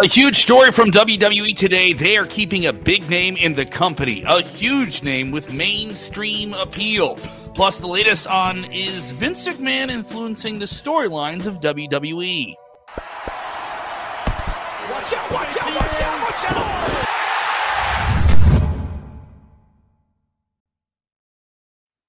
A huge story from WWE today. They are keeping a big name in the company, a huge name with mainstream appeal. Plus, the latest on is Vince McMahon influencing the storylines of WWE. Watch out, watch out, watch out, watch out!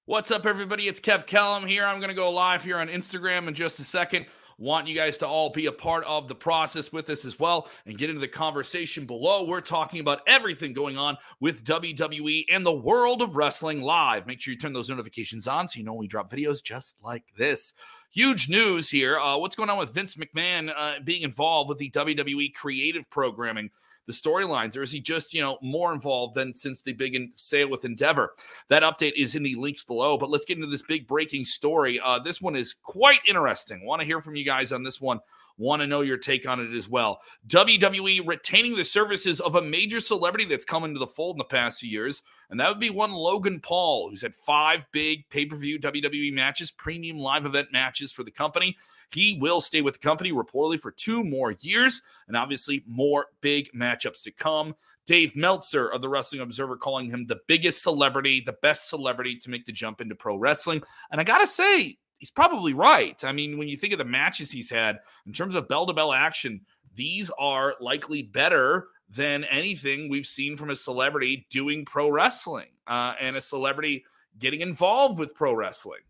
What's up, everybody? It's Kev Kellam here. I'm going to go live here on Instagram in just a second. Want you guys to all be a part of the process with us as well and get into the conversation below. We're talking about everything going on with WWE and the world of wrestling live. Make sure you turn those notifications on so you know we drop videos just like this. Huge news here. Uh, what's going on with Vince McMahon uh, being involved with the WWE creative programming? The storylines, or is he just, you know, more involved than since the big sale with Endeavor? That update is in the links below. But let's get into this big breaking story. Uh, this one is quite interesting. Want to hear from you guys on this one. Want to know your take on it as well. WWE retaining the services of a major celebrity that's come into the fold in the past few years. And that would be one Logan Paul, who's had five big pay per view WWE matches, premium live event matches for the company. He will stay with the company reportedly for two more years, and obviously more big matchups to come. Dave Meltzer of the Wrestling Observer calling him the biggest celebrity, the best celebrity to make the jump into pro wrestling. And I got to say, he's probably right. I mean, when you think of the matches he's had in terms of bell to bell action, these are likely better than anything we've seen from a celebrity doing pro wrestling uh, and a celebrity getting involved with pro wrestling.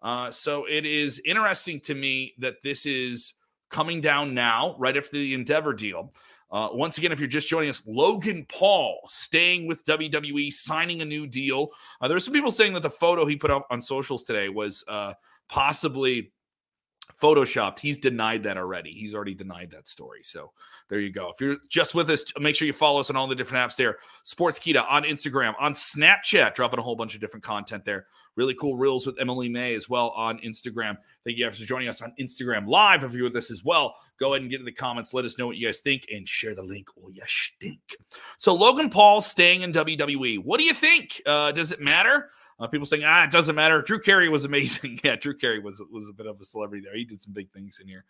Uh, so it is interesting to me that this is coming down now, right after the Endeavor deal. Uh, once again, if you're just joining us, Logan Paul staying with WWE, signing a new deal. Uh, there were some people saying that the photo he put up on socials today was uh, possibly photoshopped. He's denied that already. He's already denied that story. So there you go. If you're just with us, make sure you follow us on all the different apps there. Sportskeeda on Instagram, on Snapchat, dropping a whole bunch of different content there. Really cool reels with Emily May as well on Instagram. Thank you guys for joining us on Instagram Live. If you're with us as well, go ahead and get in the comments. Let us know what you guys think and share the link or you stink. So Logan Paul staying in WWE. What do you think? Uh, does it matter? Uh, people saying, ah, it doesn't matter. Drew Carey was amazing. yeah, Drew Carey was was a bit of a celebrity there. He did some big things in here.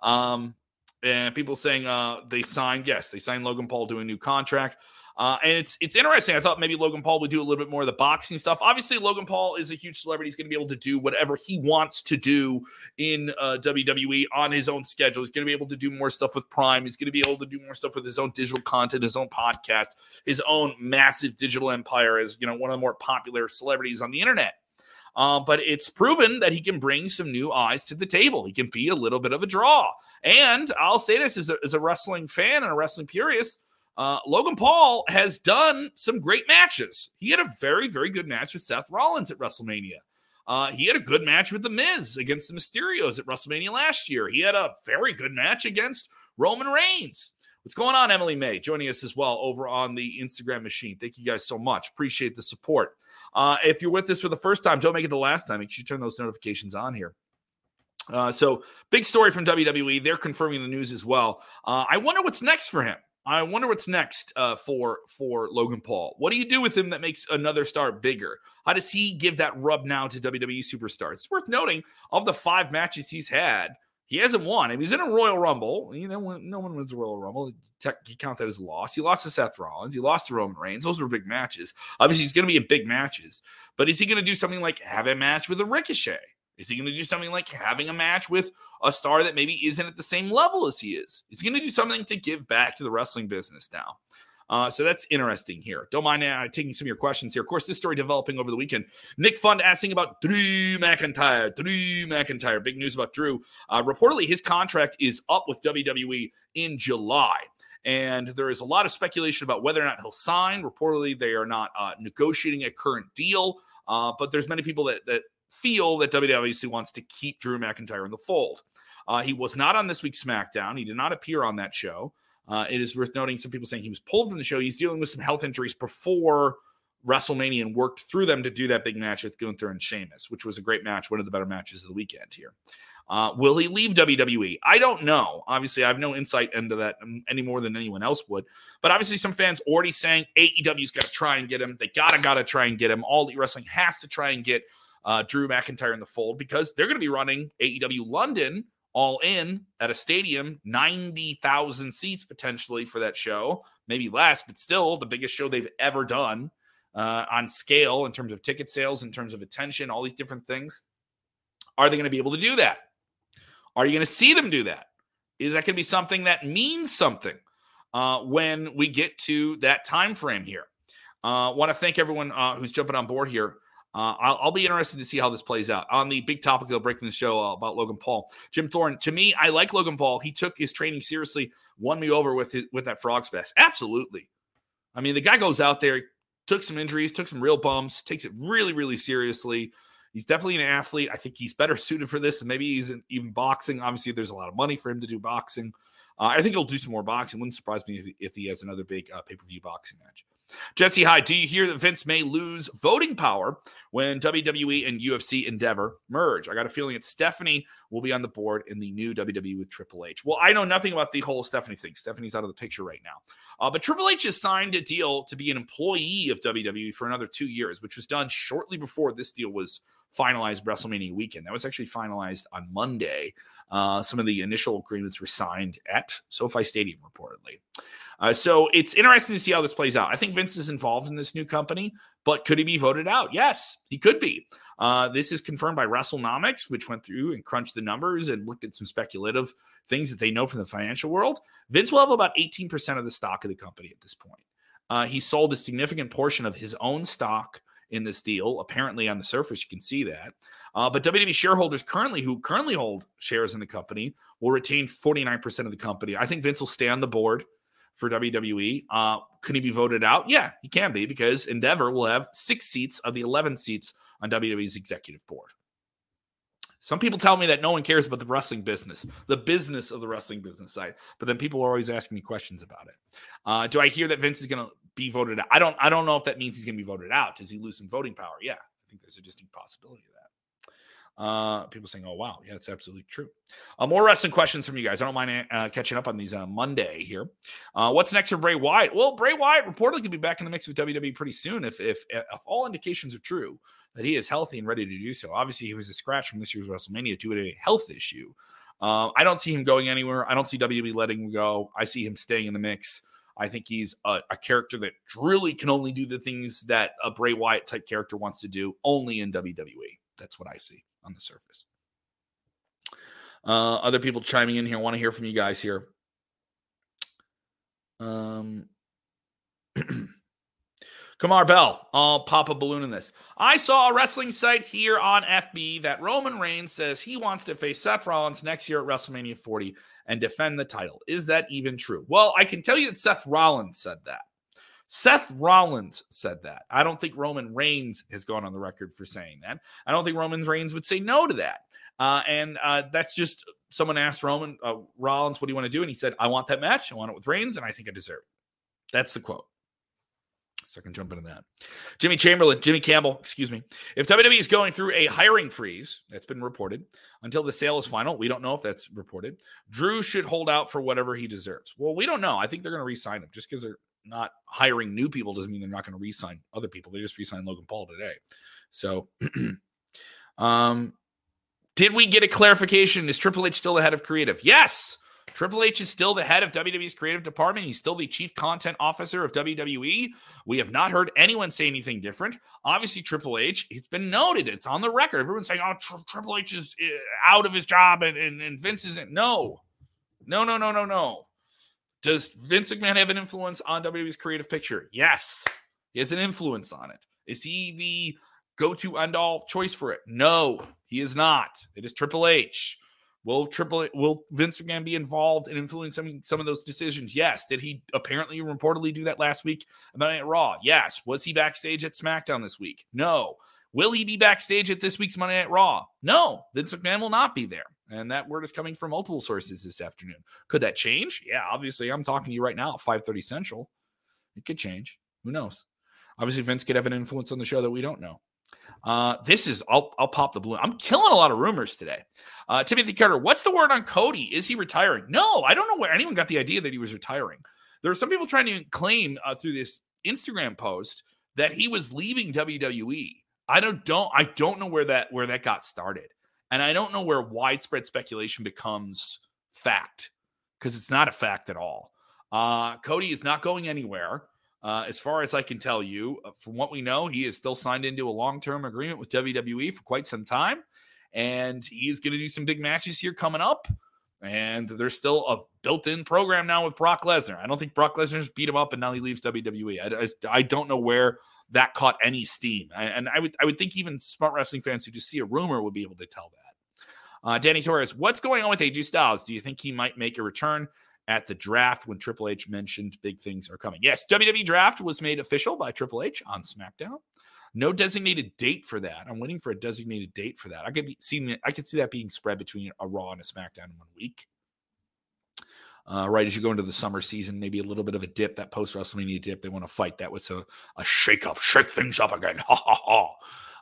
Um, and people saying uh, they signed, yes, they signed Logan Paul to a new contract. Uh, and it's it's interesting. I thought maybe Logan Paul would do a little bit more of the boxing stuff. Obviously, Logan Paul is a huge celebrity. He's going to be able to do whatever he wants to do in uh, WWE on his own schedule. He's going to be able to do more stuff with Prime. He's going to be able to do more stuff with his own digital content, his own podcast, his own massive digital empire as you know one of the more popular celebrities on the internet. Uh, but it's proven that he can bring some new eyes to the table. He can be a little bit of a draw. And I'll say this as a, as a wrestling fan and a wrestling purist uh, Logan Paul has done some great matches. He had a very, very good match with Seth Rollins at WrestleMania. Uh, he had a good match with The Miz against the Mysterios at WrestleMania last year. He had a very good match against Roman Reigns. What's going on, Emily May? Joining us as well over on the Instagram machine. Thank you guys so much. Appreciate the support. Uh, if you're with us for the first time, don't make it the last time. Make sure you turn those notifications on here. Uh, so, big story from WWE. They're confirming the news as well. Uh, I wonder what's next for him. I wonder what's next uh, for for Logan Paul. What do you do with him that makes another star bigger? How does he give that rub now to WWE superstars? It's worth noting of the five matches he's had, he hasn't won. I mean, he's in a Royal Rumble. You know, no one wins a Royal Rumble. You count that as a loss. He lost to Seth Rollins. He lost to Roman Reigns. Those were big matches. Obviously, he's going to be in big matches. But is he going to do something like have a match with a Ricochet? Is he going to do something like having a match with a star that maybe isn't at the same level as he is? Is he going to do something to give back to the wrestling business now? Uh, so that's interesting here. Don't mind uh, taking some of your questions here. Of course, this story developing over the weekend. Nick Fund asking about Drew McIntyre. Drew McIntyre. Big news about Drew. Uh, reportedly, his contract is up with WWE in July. And there is a lot of speculation about whether or not he'll sign. Reportedly, they are not uh, negotiating a current deal. Uh, but there's many people that, that feel that WWE wants to keep Drew McIntyre in the fold. Uh, he was not on this week's SmackDown. He did not appear on that show. Uh, it is worth noting some people saying he was pulled from the show. He's dealing with some health injuries before WrestleMania and worked through them to do that big match with Gunther and Sheamus, which was a great match, one of the better matches of the weekend here. Uh, will he leave WWE? I don't know. Obviously, I have no insight into that any more than anyone else would. But obviously, some fans already saying AEW's got to try and get him. They gotta gotta try and get him. All Elite Wrestling has to try and get uh, Drew McIntyre in the fold because they're going to be running AEW London all in at a stadium, 90,000 seats potentially for that show, maybe less, but still the biggest show they've ever done uh, on scale in terms of ticket sales, in terms of attention, all these different things. Are they going to be able to do that? Are you going to see them do that? Is that going to be something that means something uh, when we get to that time frame here? Uh, want to thank everyone uh, who's jumping on board here. Uh, I'll, I'll, be interested to see how this plays out. On the big topic of breaking the show uh, about Logan Paul, Jim Thorne. To me, I like Logan Paul. He took his training seriously, won me over with his, with that Frog Splash. Absolutely. I mean, the guy goes out there, took some injuries, took some real bumps, takes it really, really seriously. He's definitely an athlete. I think he's better suited for this than maybe he's in, even boxing. Obviously, there's a lot of money for him to do boxing. Uh, I think he'll do some more boxing. Wouldn't surprise me if, if he has another big uh, pay per view boxing match. Jesse Hi, do you hear that Vince may lose voting power when WWE and UFC Endeavor merge? I got a feeling that Stephanie will be on the board in the new WWE with Triple H. Well, I know nothing about the whole Stephanie thing. Stephanie's out of the picture right now. Uh, but Triple H has signed a deal to be an employee of WWE for another two years, which was done shortly before this deal was finalized WrestleMania weekend. That was actually finalized on Monday. Uh, some of the initial agreements were signed at SoFi Stadium, reportedly. Uh, so it's interesting to see how this plays out. I think Vince is involved in this new company, but could he be voted out? Yes, he could be. Uh, this is confirmed by WrestleNomics, which went through and crunched the numbers and looked at some speculative things that they know from the financial world. Vince will have about 18% of the stock of the company at this point. Uh, he sold a significant portion of his own stock in this deal. Apparently, on the surface, you can see that. Uh, but WWE shareholders currently, who currently hold shares in the company, will retain 49% of the company. I think Vince will stay on the board for WWE. Uh, can he be voted out? Yeah, he can be because Endeavor will have six seats of the 11 seats on WWE's executive board. Some people tell me that no one cares about the wrestling business, the business of the wrestling business side. But then people are always asking me questions about it. Uh, do I hear that Vince is going to be voted out? I don't. I don't know if that means he's going to be voted out. Does he lose some voting power? Yeah, I think there's a distinct possibility of that. Uh, people saying, "Oh wow, yeah, it's absolutely true." Uh, more wrestling questions from you guys. I don't mind uh, catching up on these on uh, Monday here. Uh, what's next for Bray Wyatt? Well, Bray Wyatt reportedly could be back in the mix with WWE pretty soon if if if all indications are true that he is healthy and ready to do so. Obviously, he was a scratch from this year's WrestleMania due to a health issue. Uh, I don't see him going anywhere. I don't see WWE letting him go. I see him staying in the mix. I think he's a, a, character that really can only do the things that a Bray Wyatt type character wants to do only in WWE. That's what I see on the surface. Uh, other people chiming in here. want to hear from you guys here. Um, Kamar Bell, I'll pop a balloon in this. I saw a wrestling site here on FB that Roman Reigns says he wants to face Seth Rollins next year at WrestleMania 40 and defend the title. Is that even true? Well, I can tell you that Seth Rollins said that. Seth Rollins said that. I don't think Roman Reigns has gone on the record for saying that. I don't think Roman Reigns would say no to that. Uh, and uh, that's just someone asked Roman uh, Rollins, "What do you want to do?" And he said, "I want that match. I want it with Reigns, and I think I deserve it." That's the quote. So I can jump into that. Jimmy Chamberlain, Jimmy Campbell, excuse me. If WWE is going through a hiring freeze, that's been reported, until the sale is final, we don't know if that's reported. Drew should hold out for whatever he deserves. Well, we don't know. I think they're going to re-sign him just because they're not hiring new people doesn't mean they're not going to re-sign other people. They just re-signed Logan Paul today. So, um, did we get a clarification? Is Triple H still the head of creative? Yes. Triple H is still the head of WWE's creative department. He's still the chief content officer of WWE. We have not heard anyone say anything different. Obviously, Triple H, it's been noted, it's on the record. Everyone's saying, oh, Tri- Triple H is eh, out of his job and, and, and Vince isn't. No, no, no, no, no, no. Does Vince McMahon have an influence on WWE's creative picture? Yes, he has an influence on it. Is he the go to end all choice for it? No, he is not. It is Triple H. Will Triple will Vince McMahon be involved in influencing some of those decisions? Yes. Did he apparently reportedly do that last week about at Raw? Yes. Was he backstage at SmackDown this week? No. Will he be backstage at this week's Monday Night Raw? No. Vince McMahon will not be there. And that word is coming from multiple sources this afternoon. Could that change? Yeah, obviously. I'm talking to you right now at 5:30 Central. It could change. Who knows? Obviously, Vince could have an influence on the show that we don't know. Uh, this is I'll I'll pop the balloon. I'm killing a lot of rumors today. Uh, Timothy Carter, what's the word on Cody? Is he retiring? No, I don't know where anyone got the idea that he was retiring. There are some people trying to claim uh, through this Instagram post that he was leaving WWE. I don't don't I don't know where that where that got started. And I don't know where widespread speculation becomes fact because it's not a fact at all. Uh, Cody is not going anywhere. Uh, as far as I can tell you, uh, from what we know, he is still signed into a long term agreement with WWE for quite some time. And he's going to do some big matches here coming up. And there's still a built in program now with Brock Lesnar. I don't think Brock Lesnar's beat him up and now he leaves WWE. I, I, I don't know where that caught any steam. And I would, I would think even smart wrestling fans who just see a rumor would be able to tell that. Uh, Danny Torres, what's going on with AJ Styles? Do you think he might make a return? At the draft when Triple H mentioned big things are coming. Yes, WWE draft was made official by Triple H on SmackDown. No designated date for that. I'm waiting for a designated date for that. I could see I could see that being spread between a Raw and a SmackDown in one week. Uh, right as you go into the summer season, maybe a little bit of a dip, that post WrestleMania dip. They want to fight that with a, a shake up, shake things up again. Ha ha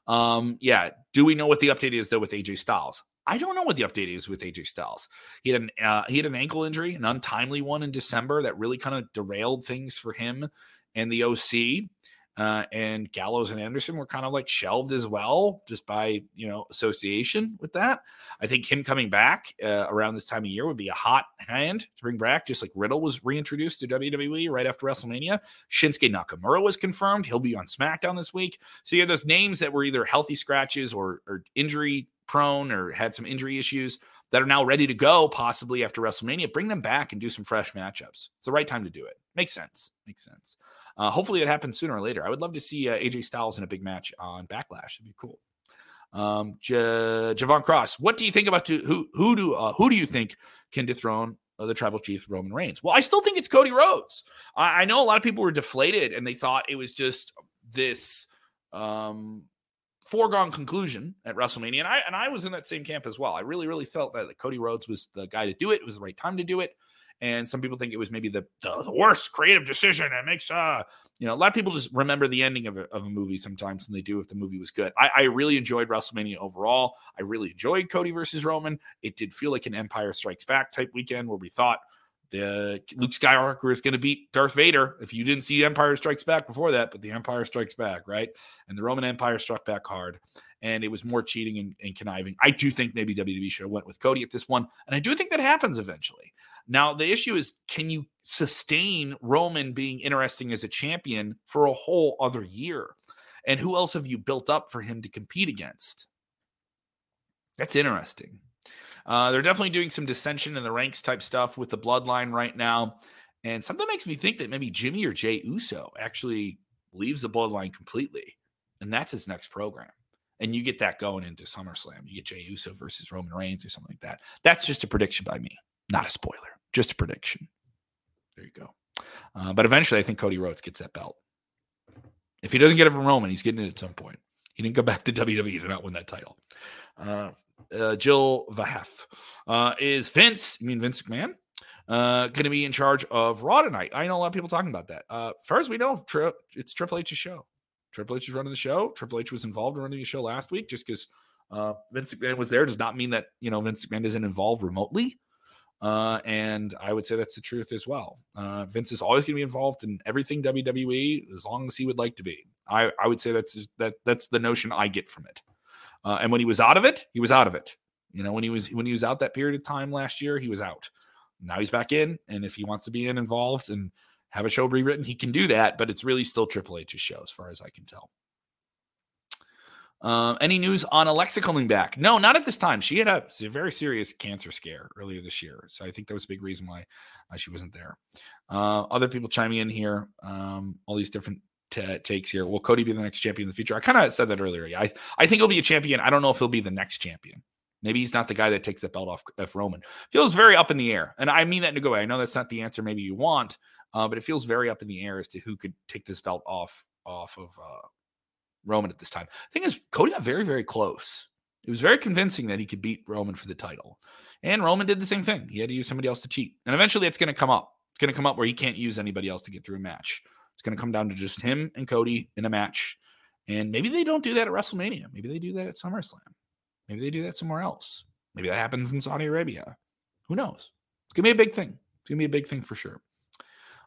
ha. Um, yeah. Do we know what the update is though with AJ Styles? I don't know what the update is with AJ Styles. He had an uh, he had an ankle injury, an untimely one in December that really kind of derailed things for him and the OC. Uh, and Gallows and Anderson were kind of like shelved as well, just by you know association with that. I think him coming back uh, around this time of year would be a hot hand to bring back, just like Riddle was reintroduced to WWE right after WrestleMania. Shinsuke Nakamura was confirmed; he'll be on SmackDown this week. So you have those names that were either healthy scratches or, or injury prone or had some injury issues that are now ready to go, possibly after WrestleMania. Bring them back and do some fresh matchups. It's the right time to do it. Makes sense. Makes sense. Uh, hopefully, it happens sooner or later. I would love to see uh, AJ Styles in a big match on Backlash. It'd be cool. Um, J- Javon Cross, what do you think about to, who who do uh, who do you think can dethrone uh, the tribal chief Roman Reigns? Well, I still think it's Cody Rhodes. I, I know a lot of people were deflated and they thought it was just this um, foregone conclusion at WrestleMania, and I and I was in that same camp as well. I really really felt that, Cody Rhodes was the guy to do it. It was the right time to do it. And some people think it was maybe the, the, the worst creative decision. It makes uh you know a lot of people just remember the ending of a, of a movie sometimes than they do if the movie was good. I, I really enjoyed WrestleMania overall. I really enjoyed Cody versus Roman. It did feel like an Empire Strikes Back type weekend where we thought the Luke Skywalker is going to beat Darth Vader. If you didn't see Empire Strikes Back before that, but the Empire Strikes Back, right? And the Roman Empire struck back hard, and it was more cheating and, and conniving. I do think maybe WWE should have went with Cody at this one, and I do think that happens eventually. Now the issue is, can you sustain Roman being interesting as a champion for a whole other year? And who else have you built up for him to compete against? That's interesting. Uh, they're definitely doing some dissension in the ranks type stuff with the bloodline right now. And something makes me think that maybe Jimmy or Jey Uso actually leaves the bloodline completely. And that's his next program. And you get that going into SummerSlam. You get Jey Uso versus Roman Reigns or something like that. That's just a prediction by me, not a spoiler, just a prediction. There you go. Uh, but eventually, I think Cody Rhodes gets that belt. If he doesn't get it from Roman, he's getting it at some point. He didn't go back to WWE to not win that title. Uh, uh, Jill Vahef. Uh, is Vince, I mean Vince McMahon, uh, going to be in charge of Raw tonight? I know a lot of people talking about that. Uh, first, we know tri- it's Triple H's show. Triple H is running the show. Triple H was involved in running the show last week. Just because uh, Vince McMahon was there does not mean that you know Vince McMahon isn't involved remotely. Uh, and I would say that's the truth as well. Uh, Vince is always going to be involved in everything WWE as long as he would like to be. I, I would say that's that that's the notion I get from it. Uh, and when he was out of it, he was out of it. You know, when he was when he was out that period of time last year, he was out. Now he's back in, and if he wants to be in involved and have a show rewritten, he can do that. But it's really still Triple H's show, as far as I can tell. Uh, any news on Alexa coming back? No, not at this time. She had a, very serious cancer scare earlier this year, so I think that was a big reason why uh, she wasn't there. Uh, other people chiming in here, um, all these different t- takes here. Will Cody be the next champion in the future? I kind of said that earlier. I I think he'll be a champion. I don't know if he'll be the next champion. Maybe he's not the guy that takes that belt off of Roman. Feels very up in the air, and I mean that in a good way. I know that's not the answer. Maybe you want, uh, but it feels very up in the air as to who could take this belt off off of uh, Roman at this time. The thing is, Cody got very very close. It was very convincing that he could beat Roman for the title, and Roman did the same thing. He had to use somebody else to cheat, and eventually it's going to come up. It's going to come up where he can't use anybody else to get through a match. It's going to come down to just him and Cody in a match. And maybe they don't do that at WrestleMania. Maybe they do that at SummerSlam. Maybe they do that somewhere else. Maybe that happens in Saudi Arabia. Who knows? It's going to be a big thing. It's going to be a big thing for sure.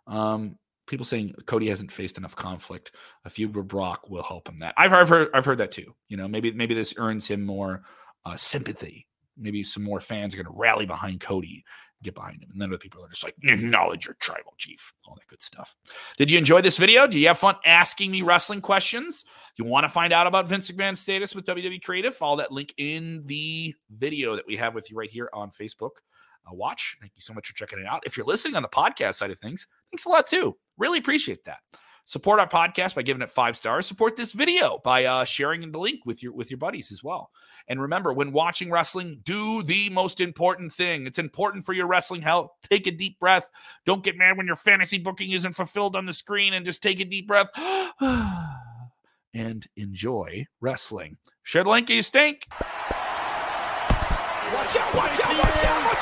Um, people saying Cody hasn't faced enough conflict. A feud with Brock will help him that. I've, I've heard I've heard that too. You know, maybe maybe this earns him more uh, sympathy. Maybe some more fans are going to rally behind Cody, get behind him. And then other people are just like, acknowledge your tribal chief, all that good stuff. Did you enjoy this video? Do you have fun asking me wrestling questions? You want to find out about Vince McMahon's status with WWE Creative? Follow that link in the video that we have with you right here on Facebook. Uh, watch. Thank you so much for checking it out. If you're listening on the podcast side of things, thanks a lot too. Really appreciate that. Support our podcast by giving it five stars. Support this video by uh, sharing the link with your with your buddies as well. And remember, when watching wrestling, do the most important thing. It's important for your wrestling health. Take a deep breath. Don't get mad when your fantasy booking isn't fulfilled on the screen, and just take a deep breath and enjoy wrestling. Link, you stink. Watch out! Watch out! Watch out! Watch out!